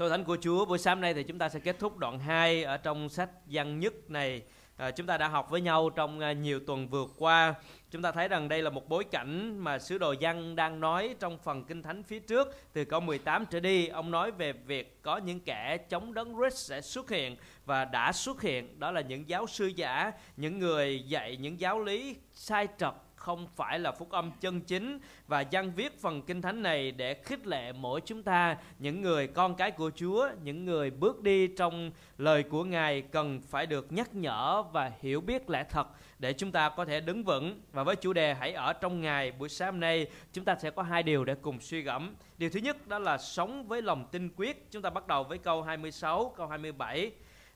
Thưa Thánh của Chúa, buổi sáng nay thì chúng ta sẽ kết thúc đoạn 2 ở trong sách văn nhất này. À, chúng ta đã học với nhau trong à, nhiều tuần vừa qua. Chúng ta thấy rằng đây là một bối cảnh mà sứ đồ Giăng đang nói trong phần Kinh Thánh phía trước từ câu 18 trở đi. Ông nói về việc có những kẻ chống đấng Christ sẽ xuất hiện và đã xuất hiện. Đó là những giáo sư giả, những người dạy những giáo lý sai trật không phải là phúc âm chân chính và Giăng viết phần kinh thánh này để khích lệ mỗi chúng ta những người con cái của Chúa, những người bước đi trong lời của Ngài cần phải được nhắc nhở và hiểu biết lẽ thật để chúng ta có thể đứng vững và với chủ đề hãy ở trong Ngài buổi sáng hôm nay chúng ta sẽ có hai điều để cùng suy gẫm. Điều thứ nhất đó là sống với lòng tin quyết. Chúng ta bắt đầu với câu 26, câu 27.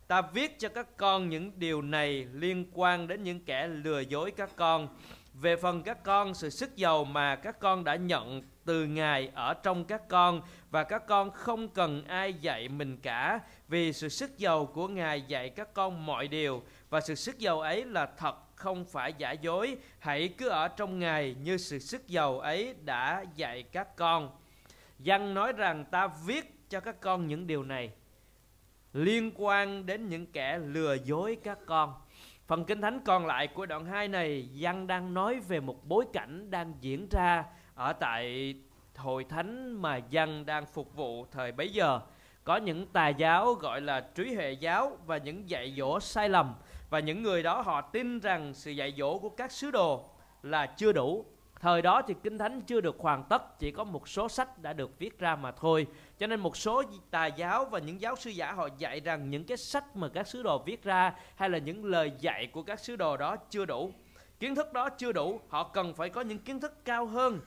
Ta viết cho các con những điều này liên quan đến những kẻ lừa dối các con về phần các con, sự sức giàu mà các con đã nhận từ Ngài ở trong các con và các con không cần ai dạy mình cả vì sự sức giàu của Ngài dạy các con mọi điều và sự sức giàu ấy là thật không phải giả dối. Hãy cứ ở trong Ngài như sự sức giàu ấy đã dạy các con. Văn nói rằng ta viết cho các con những điều này liên quan đến những kẻ lừa dối các con Phần Kinh Thánh còn lại của đoạn 2 này Giăng đang nói về một bối cảnh đang diễn ra ở tại hội thánh mà Giăng đang phục vụ thời bấy giờ. Có những tà giáo gọi là trí hệ giáo và những dạy dỗ sai lầm và những người đó họ tin rằng sự dạy dỗ của các sứ đồ là chưa đủ Thời đó thì Kinh Thánh chưa được hoàn tất, chỉ có một số sách đã được viết ra mà thôi. Cho nên một số tà giáo và những giáo sư giả họ dạy rằng những cái sách mà các sứ đồ viết ra hay là những lời dạy của các sứ đồ đó chưa đủ. Kiến thức đó chưa đủ, họ cần phải có những kiến thức cao hơn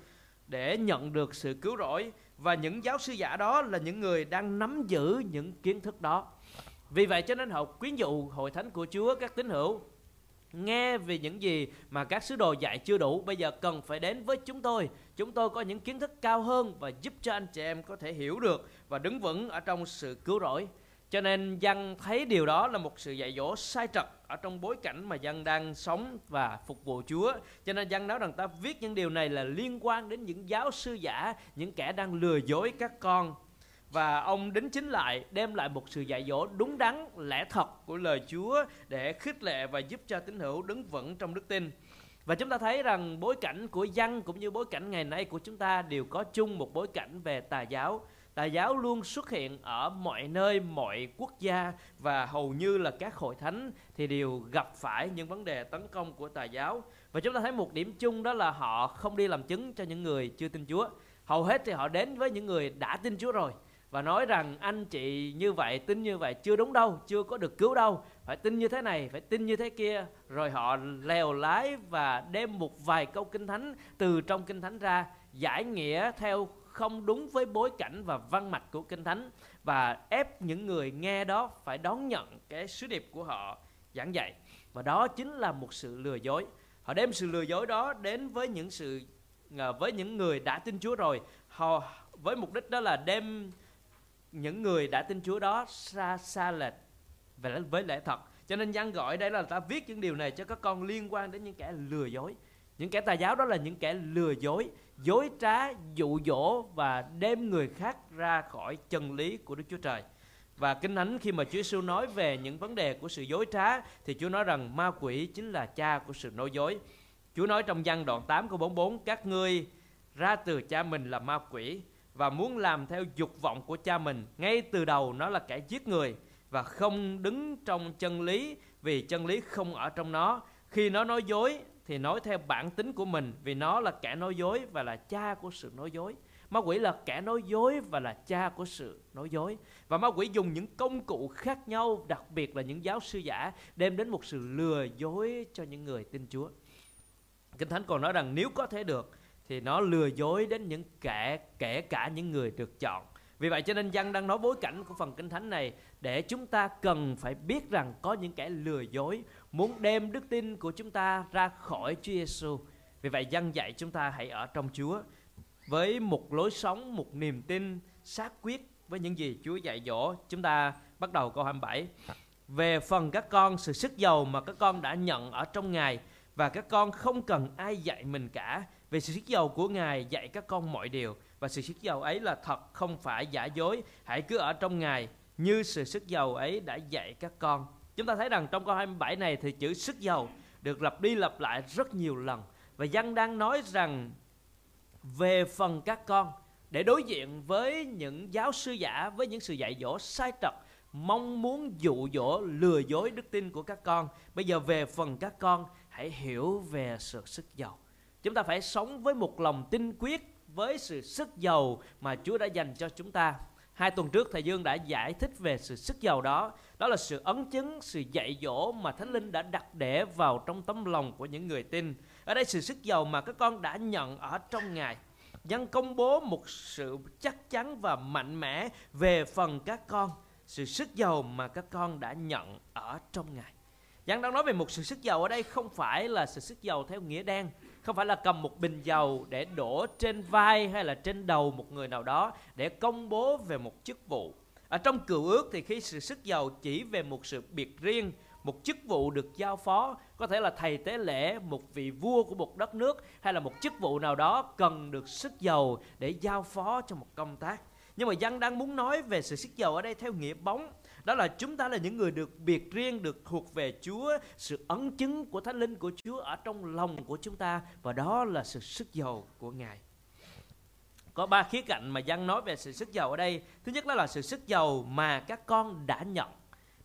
để nhận được sự cứu rỗi và những giáo sư giả đó là những người đang nắm giữ những kiến thức đó. Vì vậy cho nên họ quyến dụ hội thánh của Chúa các tín hữu nghe về những gì mà các sứ đồ dạy chưa đủ bây giờ cần phải đến với chúng tôi. Chúng tôi có những kiến thức cao hơn và giúp cho anh chị em có thể hiểu được và đứng vững ở trong sự cứu rỗi. Cho nên dân thấy điều đó là một sự dạy dỗ sai trật ở trong bối cảnh mà dân đang sống và phục vụ Chúa. Cho nên dân nói rằng ta viết những điều này là liên quan đến những giáo sư giả, những kẻ đang lừa dối các con và ông đính chính lại đem lại một sự dạy dỗ đúng đắn lẽ thật của lời Chúa để khích lệ và giúp cho tín hữu đứng vững trong đức tin. Và chúng ta thấy rằng bối cảnh của dân cũng như bối cảnh ngày nay của chúng ta đều có chung một bối cảnh về tà giáo. Tà giáo luôn xuất hiện ở mọi nơi, mọi quốc gia và hầu như là các hội thánh thì đều gặp phải những vấn đề tấn công của tà giáo. Và chúng ta thấy một điểm chung đó là họ không đi làm chứng cho những người chưa tin Chúa. Hầu hết thì họ đến với những người đã tin Chúa rồi và nói rằng, anh chị như vậy, tin như vậy, chưa đúng đâu, chưa có được cứu đâu. Phải tin như thế này, phải tin như thế kia. Rồi họ lèo lái và đem một vài câu kinh thánh từ trong kinh thánh ra, giải nghĩa theo không đúng với bối cảnh và văn mạch của kinh thánh và ép những người nghe đó phải đón nhận cái sứ điệp của họ giảng dạy. Và đó chính là một sự lừa dối. Họ đem sự lừa dối đó đến với những sự à, với những người đã tin Chúa rồi. Họ, với mục đích đó là đem những người đã tin Chúa đó xa xa lệch về với lẽ thật. Cho nên dân gọi đây là ta viết những điều này cho các con liên quan đến những kẻ lừa dối. Những kẻ tà giáo đó là những kẻ lừa dối dối trá, dụ dỗ và đem người khác ra khỏi chân lý của Đức Chúa Trời. Và Kinh Thánh khi mà Chúa Giêsu nói về những vấn đề của sự dối trá thì Chúa nói rằng ma quỷ chính là cha của sự nói dối. Chúa nói trong văn đoạn 8 câu 44 các ngươi ra từ cha mình là ma quỷ và muốn làm theo dục vọng của cha mình. Ngay từ đầu, nó là kẻ giết người và không đứng trong chân lý vì chân lý không ở trong nó. Khi nó nói dối thì nói theo bản tính của mình vì nó là kẻ nói dối và là cha của sự nói dối. Ma quỷ là kẻ nói dối và là cha của sự nói dối. Và ma quỷ dùng những công cụ khác nhau, đặc biệt là những giáo sư giả, đem đến một sự lừa dối cho những người tin chúa. Kinh thánh còn nói rằng nếu có thể được thì nó lừa dối đến những kẻ kể cả những người được chọn vì vậy cho nên dân đang nói bối cảnh của phần kinh thánh này để chúng ta cần phải biết rằng có những kẻ lừa dối muốn đem đức tin của chúng ta ra khỏi Chúa Giêsu. Vì vậy dân dạy chúng ta hãy ở trong Chúa với một lối sống, một niềm tin xác quyết với những gì Chúa dạy dỗ. Chúng ta bắt đầu câu 27. Về phần các con, sự sức giàu mà các con đã nhận ở trong Ngài và các con không cần ai dạy mình cả về sự sức giàu của Ngài dạy các con mọi điều, và sự sức giàu ấy là thật, không phải giả dối. Hãy cứ ở trong ngài, như sự sức giàu ấy đã dạy các con. Chúng ta thấy rằng trong câu 27 này thì chữ sức giàu được lặp đi lặp lại rất nhiều lần. Và dân đang nói rằng về phần các con, để đối diện với những giáo sư giả, với những sự dạy dỗ sai trật, mong muốn dụ dỗ, lừa dối đức tin của các con. Bây giờ về phần các con, hãy hiểu về sự sức giàu chúng ta phải sống với một lòng tin quyết với sự sức giàu mà Chúa đã dành cho chúng ta. Hai tuần trước thầy Dương đã giải thích về sự sức giàu đó. Đó là sự ấn chứng sự dạy dỗ mà Thánh Linh đã đặt để vào trong tấm lòng của những người tin. Ở đây sự sức giàu mà các con đã nhận ở trong Ngài. Dân công bố một sự chắc chắn và mạnh mẽ về phần các con sự sức giàu mà các con đã nhận ở trong Ngài. Giang đang nói về một sự sức giàu ở đây không phải là sự sức giàu theo nghĩa đen, không phải là cầm một bình dầu để đổ trên vai hay là trên đầu một người nào đó để công bố về một chức vụ. Ở trong cựu ước thì khi sự sức giàu chỉ về một sự biệt riêng, một chức vụ được giao phó, có thể là thầy tế lễ, một vị vua của một đất nước hay là một chức vụ nào đó cần được sức giàu để giao phó cho một công tác nhưng mà dân đang muốn nói về sự sức giàu ở đây theo nghĩa bóng. Đó là chúng ta là những người được biệt riêng, được thuộc về Chúa. Sự ấn chứng của Thánh Linh của Chúa ở trong lòng của chúng ta. Và đó là sự sức giàu của Ngài. Có ba khía cạnh mà dân nói về sự sức giàu ở đây. Thứ nhất đó là sự sức giàu mà các con đã nhận.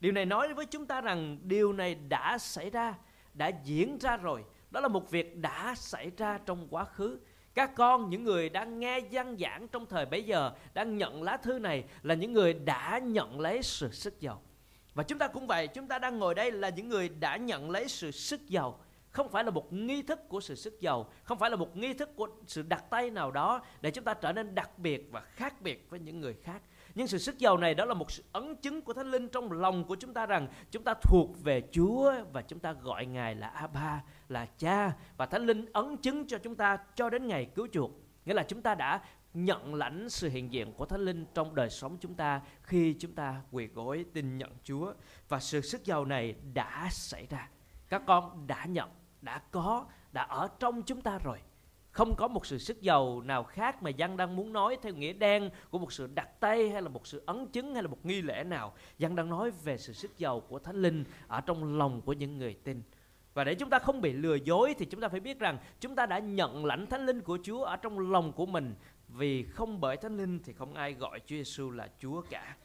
Điều này nói với chúng ta rằng điều này đã xảy ra, đã diễn ra rồi. Đó là một việc đã xảy ra trong quá khứ các con, những người đang nghe văn giảng trong thời bấy giờ, đang nhận lá thư này là những người đã nhận lấy sự sức giàu. Và chúng ta cũng vậy, chúng ta đang ngồi đây là những người đã nhận lấy sự sức giàu. Không phải là một nghi thức của sự sức giàu, không phải là một nghi thức của sự đặt tay nào đó để chúng ta trở nên đặc biệt và khác biệt với những người khác. Nhưng sự sức giàu này đó là một sự ấn chứng của Thánh Linh trong lòng của chúng ta rằng chúng ta thuộc về Chúa và chúng ta gọi Ngài là Abba, là Cha và Thánh Linh ấn chứng cho chúng ta cho đến ngày cứu chuộc. Nghĩa là chúng ta đã nhận lãnh sự hiện diện của Thánh Linh trong đời sống chúng ta khi chúng ta quỳ gối tin nhận Chúa và sự sức giàu này đã xảy ra. Các con đã nhận, đã có, đã ở trong chúng ta rồi không có một sự sức giàu nào khác mà dân đang muốn nói theo nghĩa đen của một sự đặt tay hay là một sự ấn chứng hay là một nghi lễ nào dân đang nói về sự sức giàu của thánh linh ở trong lòng của những người tin và để chúng ta không bị lừa dối thì chúng ta phải biết rằng chúng ta đã nhận lãnh thánh linh của Chúa ở trong lòng của mình vì không bởi thánh linh thì không ai gọi Chúa Giêsu là Chúa cả.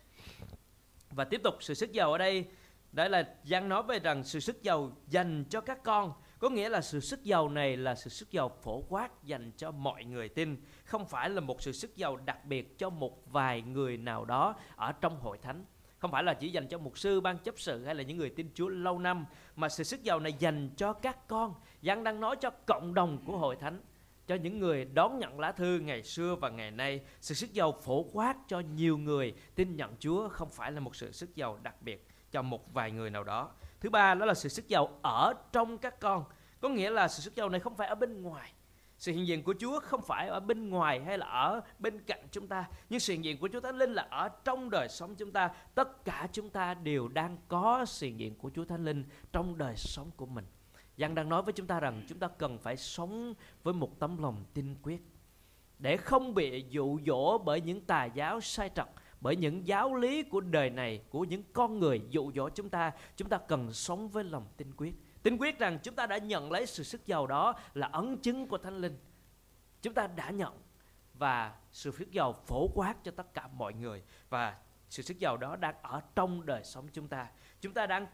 Và tiếp tục sự sức giàu ở đây đó là Giăng nói về rằng sự sức giàu dành cho các con có nghĩa là sự sức giàu này là sự sức giàu phổ quát dành cho mọi người tin, không phải là một sự sức giàu đặc biệt cho một vài người nào đó ở trong hội thánh. Không phải là chỉ dành cho mục sư, ban chấp sự hay là những người tin Chúa lâu năm, mà sự sức giàu này dành cho các con. Giang đang nói cho cộng đồng của hội thánh cho những người đón nhận lá thư ngày xưa và ngày nay. Sự sức giàu phổ quát cho nhiều người tin nhận Chúa không phải là một sự sức giàu đặc biệt cho một vài người nào đó. Thứ ba đó là sự sức giàu ở trong các con. Có nghĩa là sự sức giàu này không phải ở bên ngoài sự hiện diện của Chúa không phải ở bên ngoài hay là ở bên cạnh chúng ta, Nhưng sự hiện diện của Chúa Thánh Linh là ở trong đời sống chúng ta. Tất cả chúng ta đều đang có sự hiện diện của Chúa Thánh Linh trong đời sống của mình. Giang đang nói với chúng ta rằng chúng ta cần phải sống với một tấm lòng tin quyết Để không bị dụ dỗ bởi những tà giáo sai trật, bởi những giáo lý của đời này, của những con người dụ dỗ chúng ta. Chúng ta cần sống với lòng tin quyết tin quyết rằng chúng ta đã nhận lấy sự sức giàu đó là ấn chứng của thánh linh chúng ta đã nhận và sự sức giàu phổ quát cho tất cả mọi người và sự sức giàu đó đang ở trong đời sống chúng ta chúng ta đang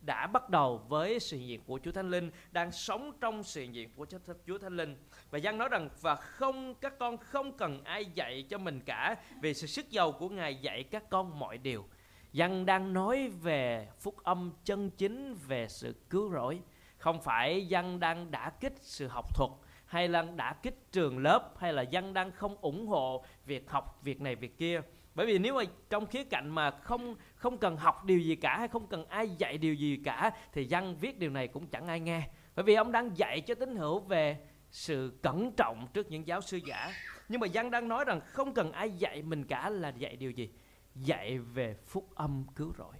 đã bắt đầu với sự hiện diện của Chúa Thánh Linh, đang sống trong sự hiện diện của Chúa Thánh Linh. Và Giăng nói rằng và không các con không cần ai dạy cho mình cả vì sự sức giàu của Ngài dạy các con mọi điều. Giăng đang nói về phúc âm chân chính, về sự cứu rỗi. Không phải Giăng đang đả kích sự học thuật, hay là đã kích trường lớp, hay là Giăng đang không ủng hộ việc học việc này việc kia. Bởi vì nếu mà trong khía cạnh mà không không cần học điều gì cả, hay không cần ai dạy điều gì cả, thì văn viết điều này cũng chẳng ai nghe. Bởi vì ông đang dạy cho tín hữu về sự cẩn trọng trước những giáo sư giả. Nhưng mà văn đang nói rằng không cần ai dạy mình cả là dạy điều gì? Dạy về phúc âm cứu rỗi.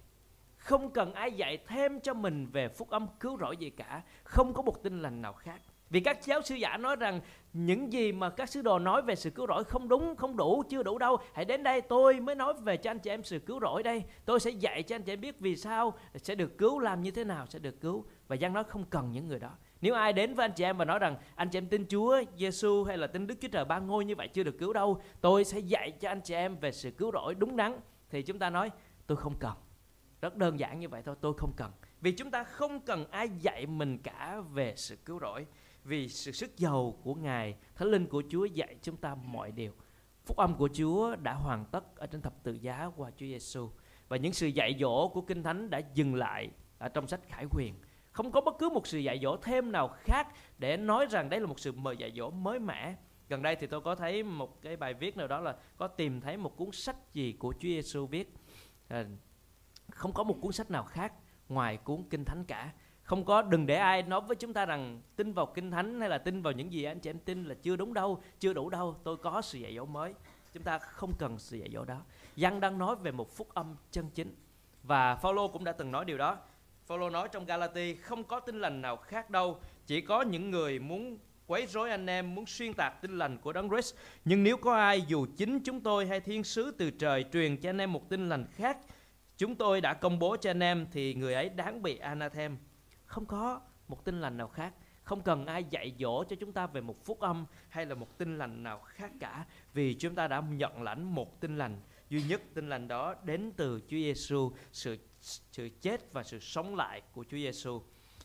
Không cần ai dạy thêm cho mình về phúc âm cứu rỗi gì cả. Không có một tin lành nào khác. Vì các giáo sư giả nói rằng, những gì mà các sứ đồ nói về sự cứu rỗi không đúng, không đủ, chưa đủ đâu. Hãy đến đây, tôi mới nói về cho anh chị em sự cứu rỗi đây. Tôi sẽ dạy cho anh chị em biết vì sao sẽ được cứu, làm như thế nào sẽ được cứu. Và Giăng nói không cần những người đó nếu ai đến với anh chị em và nói rằng anh chị em tin Chúa Giêsu hay là tin Đức Chúa Trời ba ngôi như vậy chưa được cứu đâu, tôi sẽ dạy cho anh chị em về sự cứu rỗi đúng đắn thì chúng ta nói tôi không cần. Rất đơn giản như vậy thôi, tôi không cần. Vì chúng ta không cần ai dạy mình cả về sự cứu rỗi. Vì sự sức giàu của Ngài, Thánh Linh của Chúa dạy chúng ta mọi điều. Phúc âm của Chúa đã hoàn tất ở trên thập tự giá qua Chúa Giêsu và những sự dạy dỗ của Kinh Thánh đã dừng lại ở trong sách Khải Huyền không có bất cứ một sự dạy dỗ thêm nào khác để nói rằng đây là một sự mời dạy dỗ mới mẻ. Gần đây thì tôi có thấy một cái bài viết nào đó là có tìm thấy một cuốn sách gì của Chúa Giêsu viết. À, không có một cuốn sách nào khác ngoài cuốn Kinh Thánh cả. Không có đừng để ai nói với chúng ta rằng tin vào Kinh Thánh hay là tin vào những gì anh chị em tin là chưa đúng đâu, chưa đủ đâu. Tôi có sự dạy dỗ mới. Chúng ta không cần sự dạy dỗ đó. Giăng đang nói về một phúc âm chân chính. Và Phaolô cũng đã từng nói điều đó Phaolô nói trong Galati không có tin lành nào khác đâu, chỉ có những người muốn quấy rối anh em, muốn xuyên tạc tin lành của Đấng Christ. Nhưng nếu có ai dù chính chúng tôi hay thiên sứ từ trời truyền cho anh em một tin lành khác, chúng tôi đã công bố cho anh em thì người ấy đáng bị anathem. Không có một tin lành nào khác. Không cần ai dạy dỗ cho chúng ta về một phúc âm hay là một tin lành nào khác cả. Vì chúng ta đã nhận lãnh một tin lành duy nhất tin lành đó đến từ Chúa Giêsu, sự sự chết và sự sống lại của Chúa Giêsu.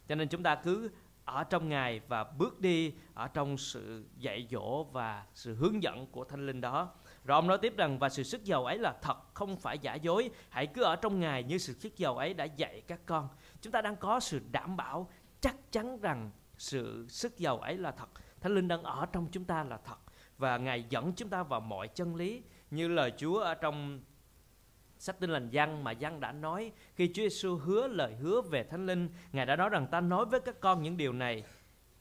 Cho nên chúng ta cứ ở trong Ngài và bước đi ở trong sự dạy dỗ và sự hướng dẫn của Thánh Linh đó. Rồi ông nói tiếp rằng và sự sức giàu ấy là thật, không phải giả dối. Hãy cứ ở trong Ngài như sự sức giàu ấy đã dạy các con. Chúng ta đang có sự đảm bảo chắc chắn rằng sự sức giàu ấy là thật. Thánh Linh đang ở trong chúng ta là thật. Và Ngài dẫn chúng ta vào mọi chân lý. Như lời Chúa ở trong sách tin lành Giăng mà Giăng đã nói khi Chúa Giêsu hứa lời hứa về Thánh Linh, Ngài đã nói rằng ta nói với các con những điều này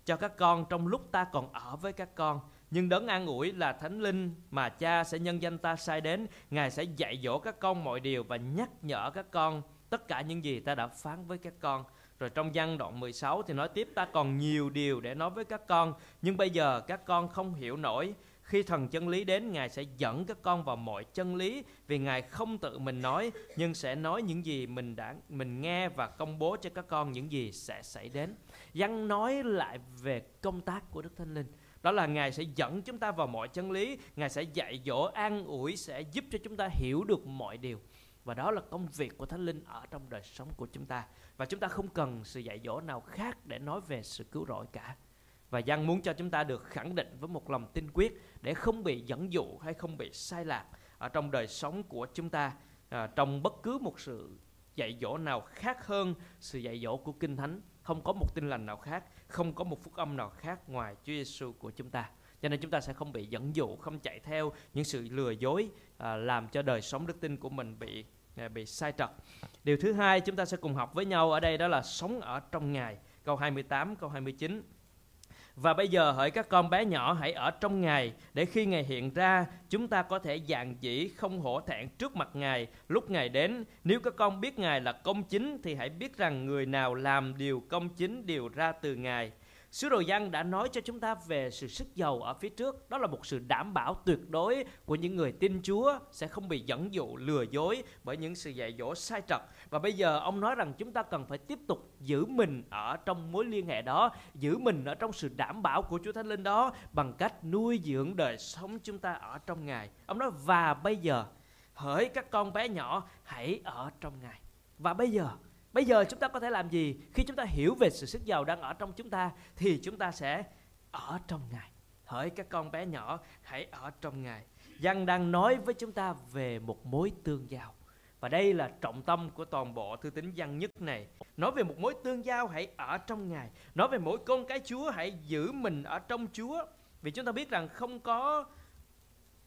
cho các con trong lúc ta còn ở với các con. Nhưng đấng an ủi là Thánh Linh mà cha sẽ nhân danh ta sai đến, Ngài sẽ dạy dỗ các con mọi điều và nhắc nhở các con tất cả những gì ta đã phán với các con. Rồi trong văn đoạn 16 thì nói tiếp ta còn nhiều điều để nói với các con, nhưng bây giờ các con không hiểu nổi khi thần chân lý đến, Ngài sẽ dẫn các con vào mọi chân lý vì Ngài không tự mình nói nhưng sẽ nói những gì mình đã mình nghe và công bố cho các con những gì sẽ xảy đến. Giăng nói lại về công tác của Đức Thánh Linh. Đó là Ngài sẽ dẫn chúng ta vào mọi chân lý, Ngài sẽ dạy dỗ, an ủi, sẽ giúp cho chúng ta hiểu được mọi điều. Và đó là công việc của Thánh Linh ở trong đời sống của chúng ta. Và chúng ta không cần sự dạy dỗ nào khác để nói về sự cứu rỗi cả. Và giang muốn cho chúng ta được khẳng định với một lòng tin quyết để không bị dẫn dụ hay không bị sai lạc ở trong đời sống của chúng ta à, trong bất cứ một sự dạy dỗ nào khác hơn sự dạy dỗ của Kinh Thánh. Không có một tin lành nào khác, không có một phúc âm nào khác ngoài Chúa Giêsu của chúng ta. Cho nên chúng ta sẽ không bị dẫn dụ, không chạy theo những sự lừa dối à, làm cho đời sống đức tin của mình bị à, bị sai trật. Điều thứ hai chúng ta sẽ cùng học với nhau ở đây đó là sống ở trong Ngài. Câu 28, câu 29. Và bây giờ hỡi các con bé nhỏ hãy ở trong Ngài, để khi Ngài hiện ra, chúng ta có thể dạng dĩ không hổ thẹn trước mặt Ngài lúc Ngài đến. Nếu các con biết Ngài là công chính, thì hãy biết rằng người nào làm điều công chính đều ra từ Ngài. Sứ đồ Giăng đã nói cho chúng ta về sự sức giàu ở phía trước. Đó là một sự đảm bảo tuyệt đối của những người tin Chúa sẽ không bị dẫn dụ, lừa dối bởi những sự dạy dỗ sai trật. Và bây giờ ông nói rằng chúng ta cần phải tiếp tục giữ mình ở trong mối liên hệ đó, giữ mình ở trong sự đảm bảo của Chúa Thánh Linh đó bằng cách nuôi dưỡng đời sống chúng ta ở trong Ngài. Ông nói và bây giờ hỡi các con bé nhỏ hãy ở trong Ngài. Và bây giờ Bây giờ chúng ta có thể làm gì khi chúng ta hiểu về sự sức giàu đang ở trong chúng ta thì chúng ta sẽ ở trong Ngài. Hỡi các con bé nhỏ, hãy ở trong Ngài. Giăng đang nói với chúng ta về một mối tương giao. Và đây là trọng tâm của toàn bộ thư tín văn nhất này. Nói về một mối tương giao hãy ở trong Ngài. Nói về mỗi con cái Chúa hãy giữ mình ở trong Chúa. Vì chúng ta biết rằng không có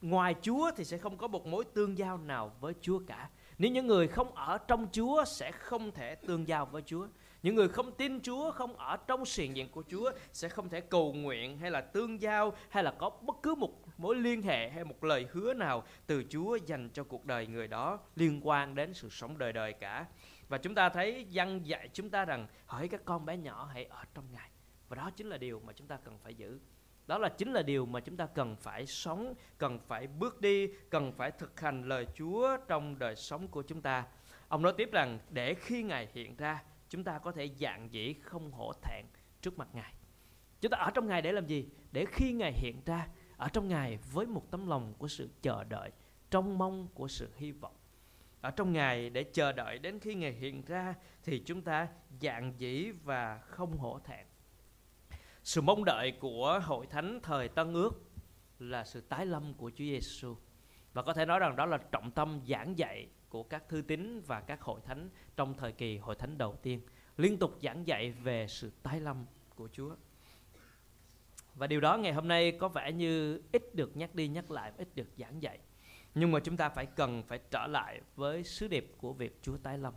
ngoài Chúa thì sẽ không có một mối tương giao nào với Chúa cả. Nếu những người không ở trong Chúa sẽ không thể tương giao với Chúa. Những người không tin Chúa, không ở trong sự diện của Chúa sẽ không thể cầu nguyện hay là tương giao hay là có bất cứ một mối liên hệ hay một lời hứa nào từ Chúa dành cho cuộc đời người đó liên quan đến sự sống đời đời cả. Và chúng ta thấy dân dạy chúng ta rằng hỡi các con bé nhỏ hãy ở trong Ngài. và đó chính là điều mà chúng ta cần phải giữ đó là chính là điều mà chúng ta cần phải sống, cần phải bước đi, cần phải thực hành lời chúa trong đời sống của chúng ta. Ông nói tiếp rằng, để khi ngài hiện ra, chúng ta có thể dạng dĩ không hổ thẹn trước mặt ngài. Chúng ta ở trong ngài để làm gì? Để khi ngài hiện ra, ở trong ngài với một tấm lòng của sự chờ đợi trong mong của sự hy vọng. Ở trong ngài để chờ đợi đến khi ngài hiện ra thì chúng ta dạng dĩ và không hổ thẹn sự mong đợi của hội thánh thời Tân ước là sự tái lâm của Chúa Giêsu. Và có thể nói rằng đó là trọng tâm giảng dạy của các thư tín và các hội thánh trong thời kỳ hội thánh đầu tiên, liên tục giảng dạy về sự tái lâm của Chúa. Và điều đó ngày hôm nay có vẻ như ít được nhắc đi nhắc lại ít được giảng dạy. Nhưng mà chúng ta phải cần phải trở lại với sứ điệp của việc Chúa tái lâm.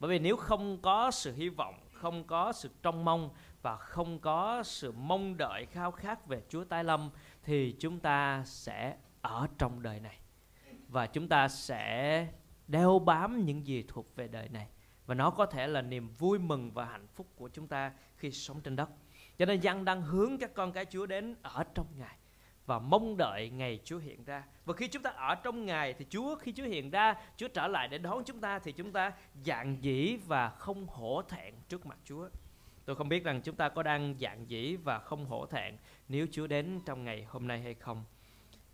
Bởi vì nếu không có sự hy vọng, không có sự trông mong và không có sự mong đợi khao khát về Chúa tái lâm thì chúng ta sẽ ở trong đời này và chúng ta sẽ đeo bám những gì thuộc về đời này và nó có thể là niềm vui mừng và hạnh phúc của chúng ta khi sống trên đất cho nên dân đang hướng các con cái Chúa đến ở trong Ngài và mong đợi ngày Chúa hiện ra. Và khi chúng ta ở trong Ngài thì Chúa khi Chúa hiện ra, Chúa trở lại để đón chúng ta thì chúng ta dạng dĩ và không hổ thẹn trước mặt Chúa. Tôi không biết rằng chúng ta có đang dạng dĩ và không hổ thẹn nếu Chúa đến trong ngày hôm nay hay không.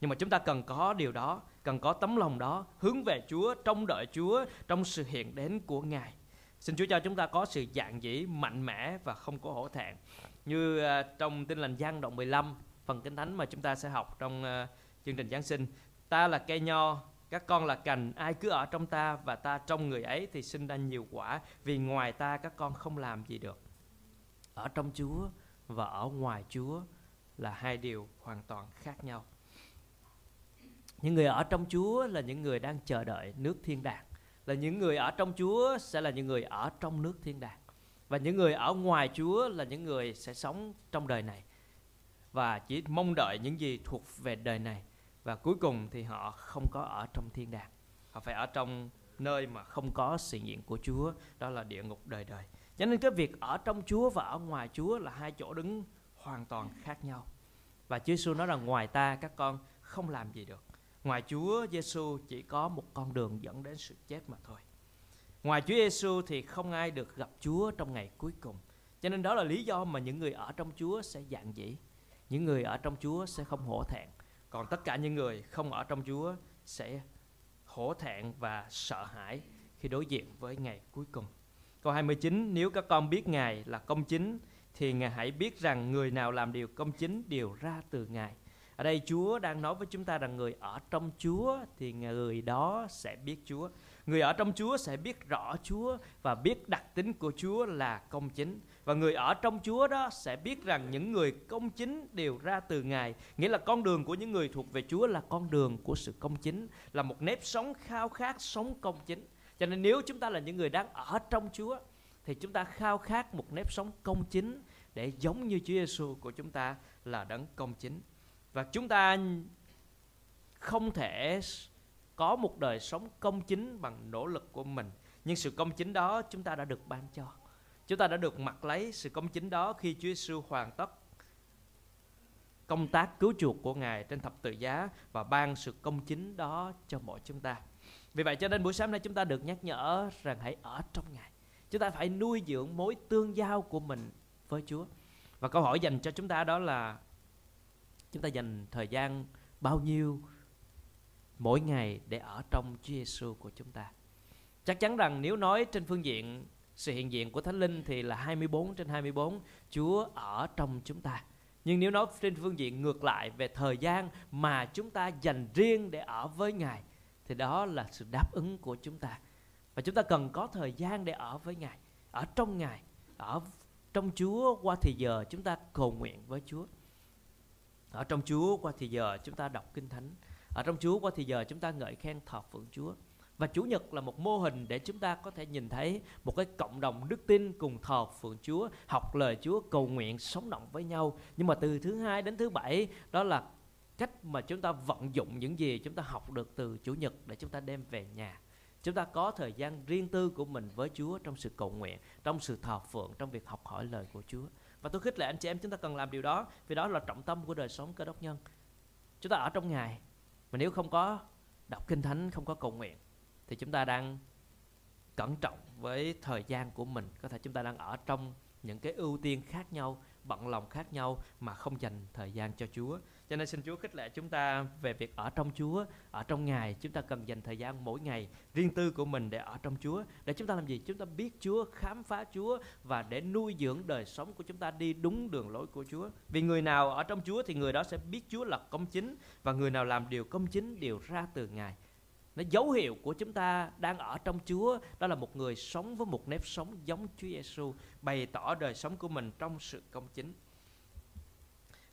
Nhưng mà chúng ta cần có điều đó, cần có tấm lòng đó, hướng về Chúa, trong đợi Chúa trong sự hiện đến của Ngài. Xin Chúa cho chúng ta có sự dạng dĩ mạnh mẽ và không có hổ thẹn. Như uh, trong tin lành Giăng đoạn 15, phần kinh thánh mà chúng ta sẽ học trong uh, chương trình Giáng sinh. Ta là cây nho, các con là cành, ai cứ ở trong ta và ta trong người ấy thì sinh ra nhiều quả, vì ngoài ta các con không làm gì được. Ở trong Chúa và ở ngoài Chúa là hai điều hoàn toàn khác nhau. Những người ở trong Chúa là những người đang chờ đợi nước thiên đàng. Là những người ở trong Chúa sẽ là những người ở trong nước thiên đàng. Và những người ở ngoài Chúa là những người sẽ sống trong đời này, và chỉ mong đợi những gì thuộc về đời này, và cuối cùng thì họ không có ở trong thiên đàng, họ phải ở trong nơi mà không có sự hiện của Chúa, đó là địa ngục đời đời. Cho nên cái việc ở trong Chúa và ở ngoài Chúa là hai chỗ đứng hoàn toàn khác nhau. Và Chúa Giêsu nói rằng, ngoài ta các con không làm gì được. Ngoài Chúa Giêsu chỉ có một con đường dẫn đến sự chết mà thôi. Ngoài Chúa Giêsu thì không ai được gặp Chúa trong ngày cuối cùng. Cho nên đó là lý do mà những người ở trong Chúa sẽ dạng dĩ những người ở trong Chúa sẽ không hổ thẹn. Còn tất cả những người không ở trong Chúa sẽ hổ thẹn và sợ hãi khi đối diện với ngày cuối cùng. Câu 29 Nếu các con biết Ngài là công chính, thì Ngài hãy biết rằng người nào làm điều công chính đều ra từ Ngài. Ở đây Chúa đang nói với chúng ta rằng người ở trong Chúa thì người đó sẽ biết Chúa. Người ở trong Chúa sẽ biết rõ Chúa và biết đặc tính của Chúa là công chính. Và người ở trong Chúa đó sẽ biết rằng những người công chính đều ra từ Ngài. Nghĩa là con đường của những người thuộc về Chúa là con đường của sự công chính, là một nếp sống khao khát sống công chính. Cho nên nếu chúng ta là những người đang ở trong Chúa thì chúng ta khao khát một nếp sống công chính để giống như Chúa Giêsu của chúng ta là đấng công chính. Và chúng ta không thể có một đời sống công chính bằng nỗ lực của mình nhưng sự công chính đó chúng ta đã được ban cho chúng ta đã được mặc lấy sự công chính đó khi Chúa Giêsu hoàn tất công tác cứu chuộc của Ngài trên thập tự giá và ban sự công chính đó cho mỗi chúng ta. Vì vậy cho nên buổi sáng nay chúng ta được nhắc nhở rằng hãy ở trong Ngài. Chúng ta phải nuôi dưỡng mối tương giao của mình với Chúa. Và câu hỏi dành cho chúng ta đó là chúng ta dành thời gian bao nhiêu mỗi ngày để ở trong Chúa Giêsu của chúng ta. Chắc chắn rằng nếu nói trên phương diện sự hiện diện của Thánh Linh thì là 24 trên 24, Chúa ở trong chúng ta. Nhưng nếu nói trên phương diện ngược lại về thời gian mà chúng ta dành riêng để ở với Ngài thì đó là sự đáp ứng của chúng ta. Và chúng ta cần có thời gian để ở với Ngài, ở trong Ngài, ở trong Chúa qua thì giờ chúng ta cầu nguyện với Chúa. Ở trong Chúa qua thì giờ chúng ta đọc kinh thánh ở trong Chúa qua thì giờ chúng ta ngợi khen thờ phượng Chúa và Chủ nhật là một mô hình để chúng ta có thể nhìn thấy một cái cộng đồng đức tin cùng thờ phượng Chúa, học lời Chúa, cầu nguyện, sống động với nhau. Nhưng mà từ thứ hai đến thứ bảy đó là cách mà chúng ta vận dụng những gì chúng ta học được từ Chủ nhật để chúng ta đem về nhà. Chúng ta có thời gian riêng tư của mình với Chúa trong sự cầu nguyện, trong sự thờ phượng, trong việc học hỏi lời của Chúa và tôi khích lệ anh chị em chúng ta cần làm điều đó, vì đó là trọng tâm của đời sống cơ đốc nhân. Chúng ta ở trong ngài, mà nếu không có đọc kinh thánh, không có cầu nguyện, thì chúng ta đang cẩn trọng với thời gian của mình. Có thể chúng ta đang ở trong những cái ưu tiên khác nhau bận lòng khác nhau mà không dành thời gian cho Chúa. Cho nên xin Chúa khích lệ chúng ta về việc ở trong Chúa, ở trong Ngài, chúng ta cần dành thời gian mỗi ngày riêng tư của mình để ở trong Chúa. Để chúng ta làm gì? Chúng ta biết Chúa, khám phá Chúa và để nuôi dưỡng đời sống của chúng ta đi đúng đường lối của Chúa. Vì người nào ở trong Chúa thì người đó sẽ biết Chúa là công chính và người nào làm điều công chính đều ra từ Ngài nó dấu hiệu của chúng ta đang ở trong Chúa. Đó là một người sống với một nếp sống giống Chúa Giêsu bày tỏ đời sống của mình trong sự công chính.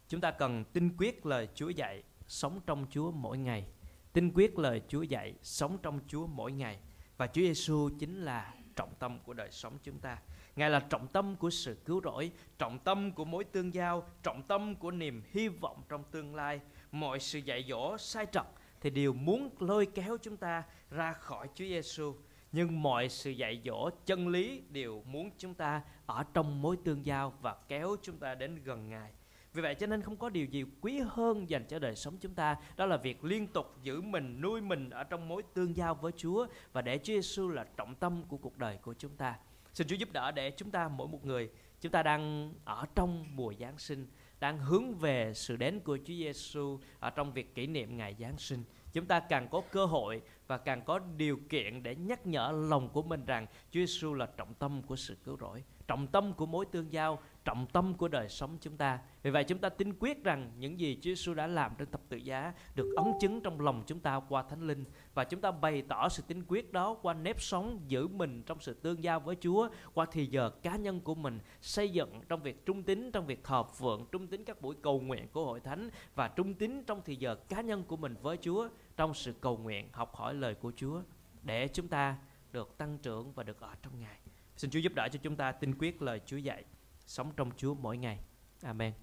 Chúng ta cần tin quyết lời Chúa dạy sống trong Chúa mỗi ngày. Tin quyết lời Chúa dạy sống trong Chúa mỗi ngày. Và Chúa Giêsu chính là trọng tâm của đời sống chúng ta. Ngài là trọng tâm của sự cứu rỗi, trọng tâm của mối tương giao, trọng tâm của niềm hy vọng trong tương lai. Mọi sự dạy dỗ sai trật thì đều muốn lôi kéo chúng ta ra khỏi Chúa Giêsu nhưng mọi sự dạy dỗ chân lý đều muốn chúng ta ở trong mối tương giao và kéo chúng ta đến gần Ngài. Vì vậy cho nên không có điều gì quý hơn dành cho đời sống chúng ta Đó là việc liên tục giữ mình, nuôi mình ở trong mối tương giao với Chúa Và để Chúa Giêsu là trọng tâm của cuộc đời của chúng ta. Xin Chúa giúp đỡ để chúng ta mỗi một người Chúng ta đang ở trong mùa Giáng sinh đang hướng về sự đến của Chúa Giêsu ở trong việc kỷ niệm ngày Giáng sinh. Chúng ta càng có cơ hội và càng có điều kiện để nhắc nhở lòng của mình rằng Chúa Giêsu là trọng tâm của sự cứu rỗi, trọng tâm của mối tương giao, trọng tâm của đời sống chúng ta. Vì vậy chúng ta tin quyết rằng những gì Chúa Giêsu đã làm trên thập tự giá được ấn chứng trong lòng chúng ta qua Thánh Linh và chúng ta bày tỏ sự tin quyết đó qua nếp sống giữ mình trong sự tương giao với Chúa, qua thì giờ cá nhân của mình xây dựng trong việc trung tín trong việc hợp phượng, trung tín các buổi cầu nguyện của hội thánh và trung tín trong thì giờ cá nhân của mình với Chúa trong sự cầu nguyện, học hỏi lời của Chúa để chúng ta được tăng trưởng và được ở trong Ngài. Xin Chúa giúp đỡ cho chúng ta tin quyết lời Chúa dạy, sống trong Chúa mỗi ngày. Amen.